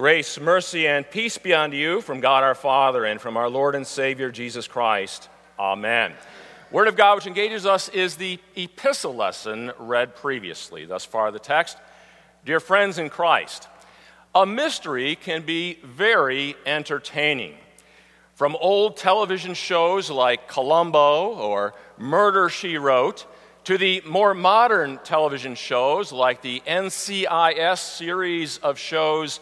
Grace, mercy, and peace be unto you from God our Father and from our Lord and Savior Jesus Christ. Amen. Word of God which engages us is the epistle lesson read previously. Thus far, the text Dear friends in Christ, a mystery can be very entertaining. From old television shows like Columbo or Murder She Wrote to the more modern television shows like the NCIS series of shows,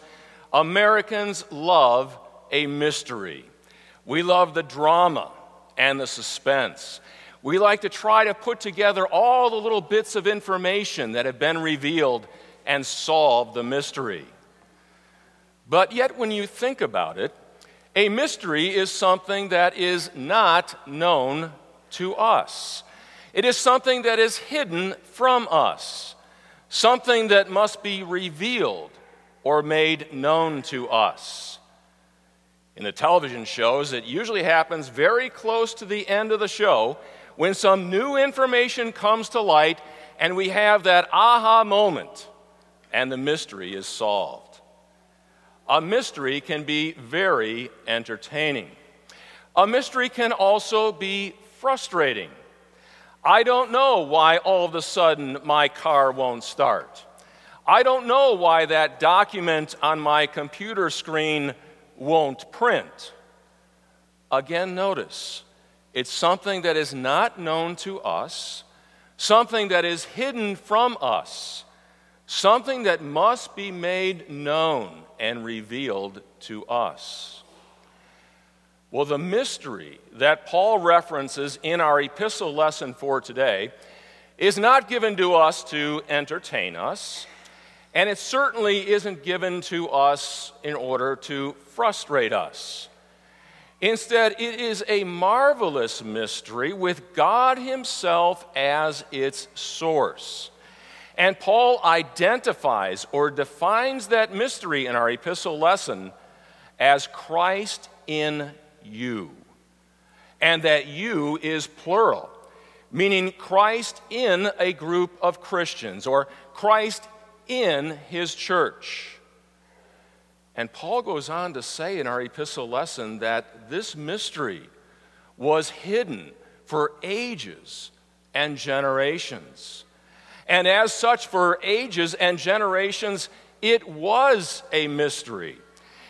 Americans love a mystery. We love the drama and the suspense. We like to try to put together all the little bits of information that have been revealed and solve the mystery. But yet, when you think about it, a mystery is something that is not known to us. It is something that is hidden from us, something that must be revealed or made known to us. In the television shows, it usually happens very close to the end of the show when some new information comes to light and we have that aha moment and the mystery is solved. A mystery can be very entertaining. A mystery can also be frustrating. I don't know why all of a sudden my car won't start. I don't know why that document on my computer screen won't print. Again, notice it's something that is not known to us, something that is hidden from us, something that must be made known and revealed to us. Well, the mystery that Paul references in our epistle lesson for today is not given to us to entertain us, and it certainly isn't given to us in order to frustrate us. Instead, it is a marvelous mystery with God Himself as its source. And Paul identifies or defines that mystery in our epistle lesson as Christ in you. And that you is plural, meaning Christ in a group of Christians or Christ in his church. And Paul goes on to say in our epistle lesson that this mystery was hidden for ages and generations. And as such, for ages and generations, it was a mystery.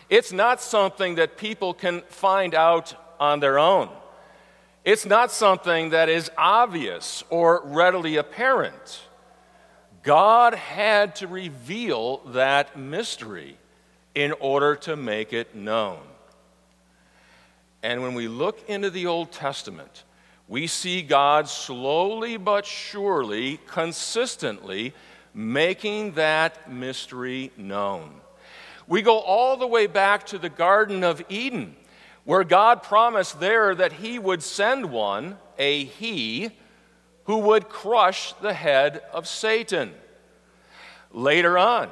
It's not something that people can find out on their own. It's not something that is obvious or readily apparent. God had to reveal that mystery in order to make it known. And when we look into the Old Testament, we see God slowly but surely, consistently making that mystery known. We go all the way back to the Garden of Eden, where God promised there that He would send one, a He, who would crush the head of Satan. Later on,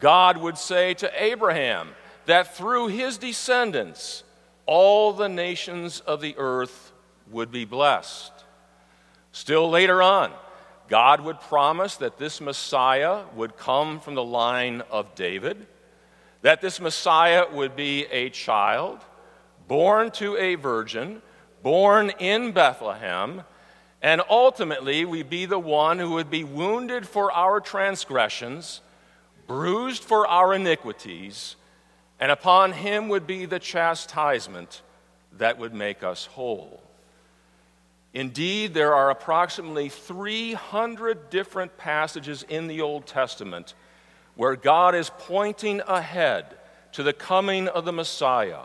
God would say to Abraham that through his descendants, all the nations of the earth would be blessed. Still later on, God would promise that this Messiah would come from the line of David that this Messiah would be a child, born to a virgin, born in Bethlehem, and ultimately we be the one who would be wounded for our transgressions, bruised for our iniquities, and upon him would be the chastisement that would make us whole. Indeed, there are approximately 300 different passages in the Old Testament where God is pointing ahead to the coming of the Messiah,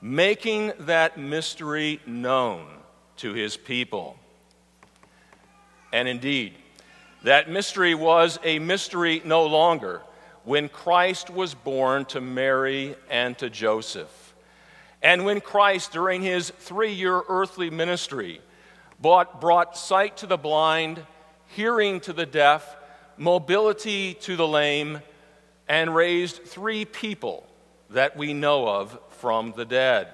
making that mystery known to his people. And indeed, that mystery was a mystery no longer when Christ was born to Mary and to Joseph. And when Christ, during his three year earthly ministry, brought, brought sight to the blind, hearing to the deaf, mobility to the lame, and raised three people that we know of from the dead.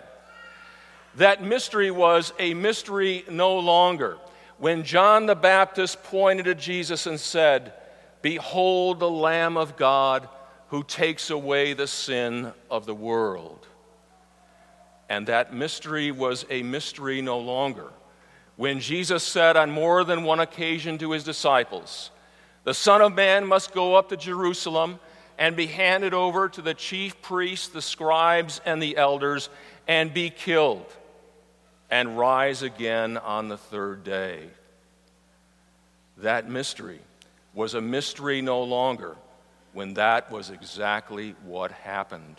That mystery was a mystery no longer when John the Baptist pointed to Jesus and said, Behold the Lamb of God who takes away the sin of the world. And that mystery was a mystery no longer. When Jesus said on more than one occasion to his disciples, The Son of Man must go up to Jerusalem and be handed over to the chief priests, the scribes, and the elders, and be killed, and rise again on the third day. That mystery was a mystery no longer when that was exactly what happened.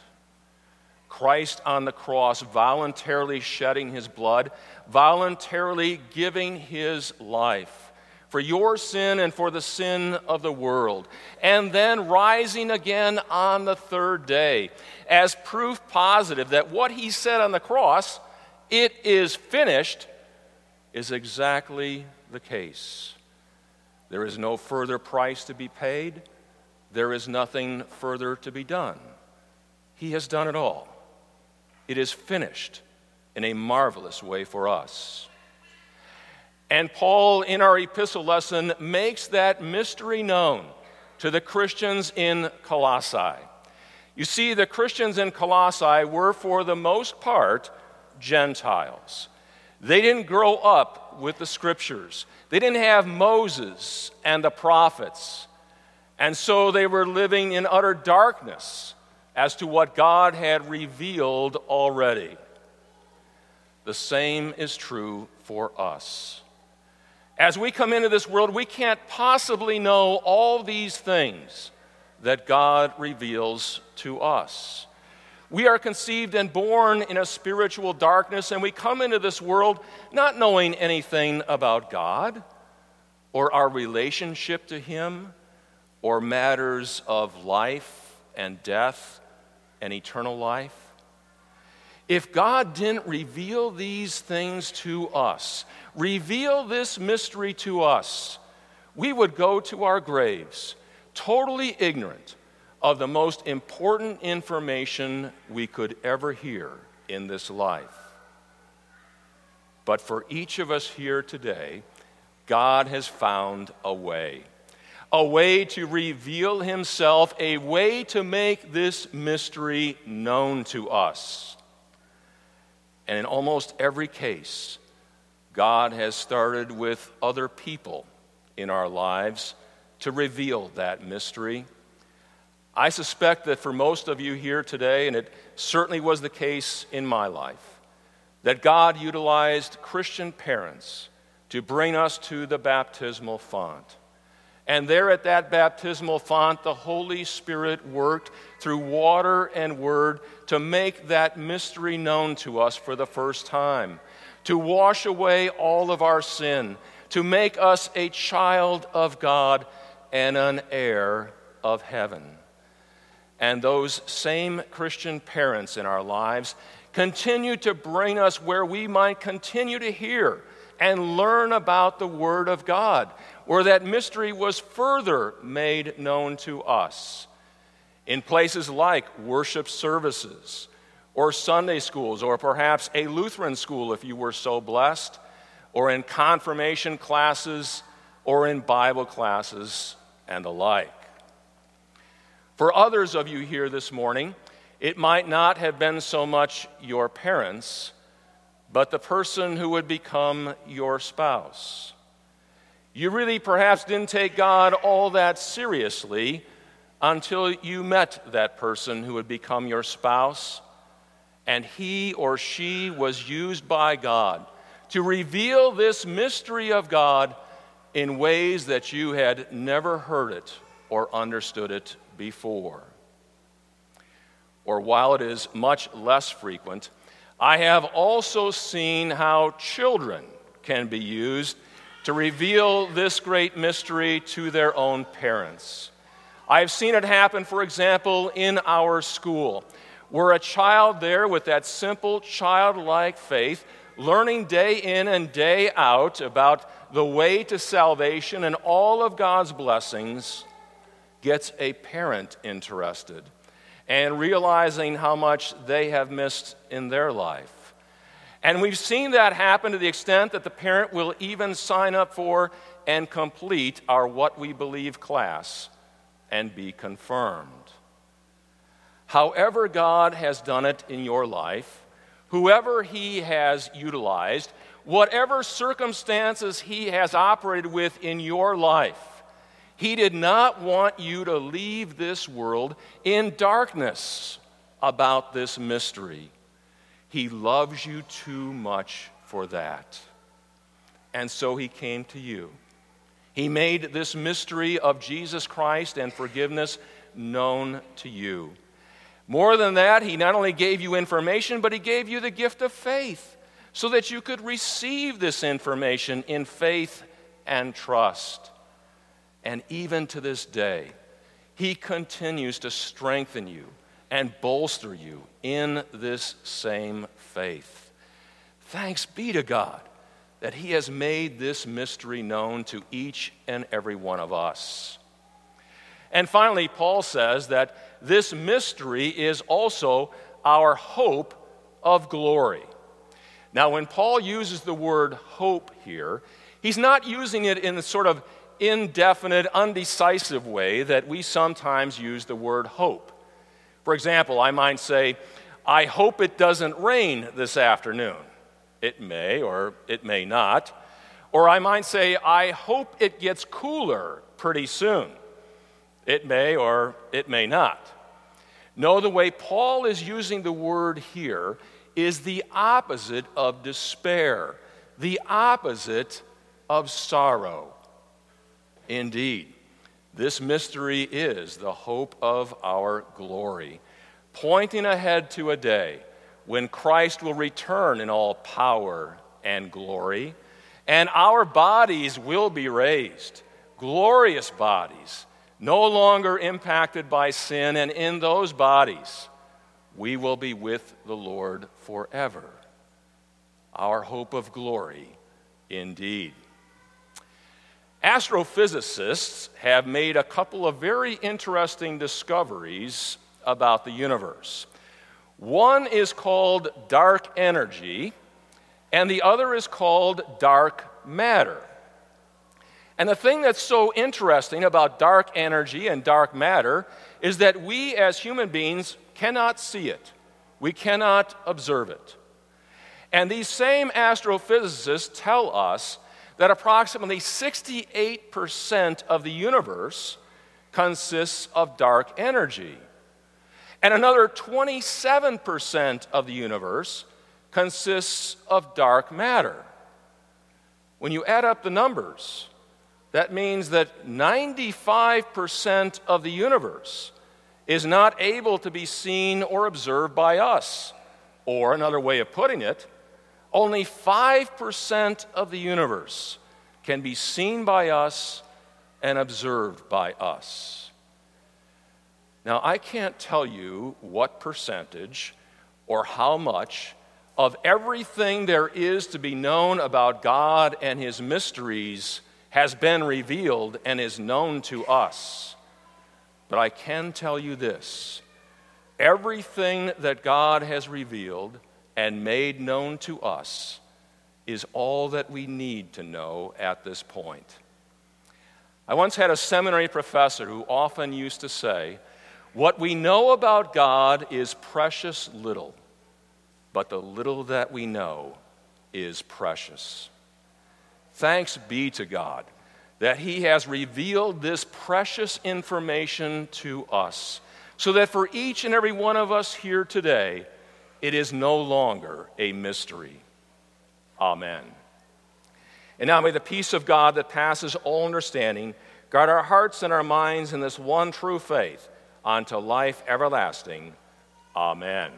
Christ on the cross, voluntarily shedding his blood, voluntarily giving his life for your sin and for the sin of the world, and then rising again on the third day as proof positive that what he said on the cross, it is finished, is exactly the case. There is no further price to be paid. There is nothing further to be done. He has done it all. It is finished in a marvelous way for us. And Paul, in our epistle lesson, makes that mystery known to the Christians in Colossae. You see, the Christians in Colossae were, for the most part, Gentiles. They didn't grow up with the scriptures, they didn't have Moses and the prophets. And so they were living in utter darkness as to what God had revealed already. The same is true for us. As we come into this world, we can't possibly know all these things that God reveals to us. We are conceived and born in a spiritual darkness, and we come into this world not knowing anything about God or our relationship to Him or matters of life and death and eternal life. If God didn't reveal these things to us, reveal this mystery to us, we would go to our graves totally ignorant of the most important information we could ever hear in this life. But for each of us here today, God has found a way. A way to reveal himself, a way to make this mystery known to us. And in almost every case, God has started with other people in our lives to reveal that mystery I suspect that for most of you here today, and it certainly was the case in my life, that God utilized Christian parents to bring us to the baptismal font. And there at that baptismal font, the Holy Spirit worked through water and word to make that mystery known to us for the first time, to wash away all of our sin, to make us a child of God and an heir of heaven and those same Christian parents in our lives continue to bring us where we might continue to hear and learn about the Word of God, where that mystery was further made known to us. In places like worship services, or Sunday schools, or perhaps a Lutheran school if you were so blessed, or in confirmation classes, or in Bible classes, and the like. For others of you here this morning, it might not have been so much your parents, but the person who would become your spouse. You really perhaps didn't take God all that seriously until you met that person who would become your spouse, and he or she was used by God to reveal this mystery of God in ways that you had never heard it or understood it before. Or while it is much less frequent, I have also seen how children can be used to reveal this great mystery to their own parents. I've seen it happen, for example, in our school, where a child there with that simple childlike faith, learning day in and day out about the way to salvation and all of God's blessings, gets a parent interested and realizing how much they have missed in their life. And we've seen that happen to the extent that the parent will even sign up for and complete our What We Believe class and be confirmed. However, God has done it in your life, whoever He has utilized, whatever circumstances He has operated with in your life, He did not want you to leave this world in darkness about this mystery. He loves you too much for that. And so He came to you. He made this mystery of Jesus Christ and forgiveness known to you. More than that, he not only gave you information, but he gave you the gift of faith so that you could receive this information in faith and trust. And even to this day, he continues to strengthen you and bolster you in this same faith. Thanks be to God that he has made this mystery known to each and every one of us. And finally, Paul says that this mystery is also our hope of glory. Now, when Paul uses the word hope here, he's not using it in the sort of indefinite, undecisive way that we sometimes use the word hope. For example, I might say, I hope it doesn't rain this afternoon. It may or it may not. Or I might say, I hope it gets cooler pretty soon. It may or it may not. No, the way Paul is using the word here is the opposite of despair, the opposite of sorrow. Indeed, this mystery is the hope of our glory, pointing ahead to a day when Christ will return in all power and glory, and our bodies will be raised, glorious bodies no longer impacted by sin, and in those bodies, we will be with the Lord forever. Our hope of glory, indeed. Astrophysicists have made a couple of very interesting discoveries about the universe. One is called dark energy, and the other is called dark matter. And the thing that's so interesting about dark energy and dark matter is that we as human beings cannot see it, we cannot observe it. And these same astrophysicists tell us that approximately 68% of the universe consists of dark energy. And another 27% of the universe consists of dark matter. When you add up the numbers, that means that 95% of the universe is not able to be seen or observed by us. Or, another way of putting it, only 5% of the universe can be seen by us and observed by us. Now, I can't tell you what percentage or how much of everything there is to be known about God and His mysteries has been revealed and is known to us. But I can tell you this everything that God has revealed and made known to us is all that we need to know at this point. I once had a seminary professor who often used to say, What we know about God is precious little, but the little that we know is precious. Thanks be to God that He has revealed this precious information to us, so that for each and every one of us here today, it is no longer a mystery. Amen. And now may the peace of God that passes all understanding guard our hearts and our minds in this one true faith unto life everlasting. Amen.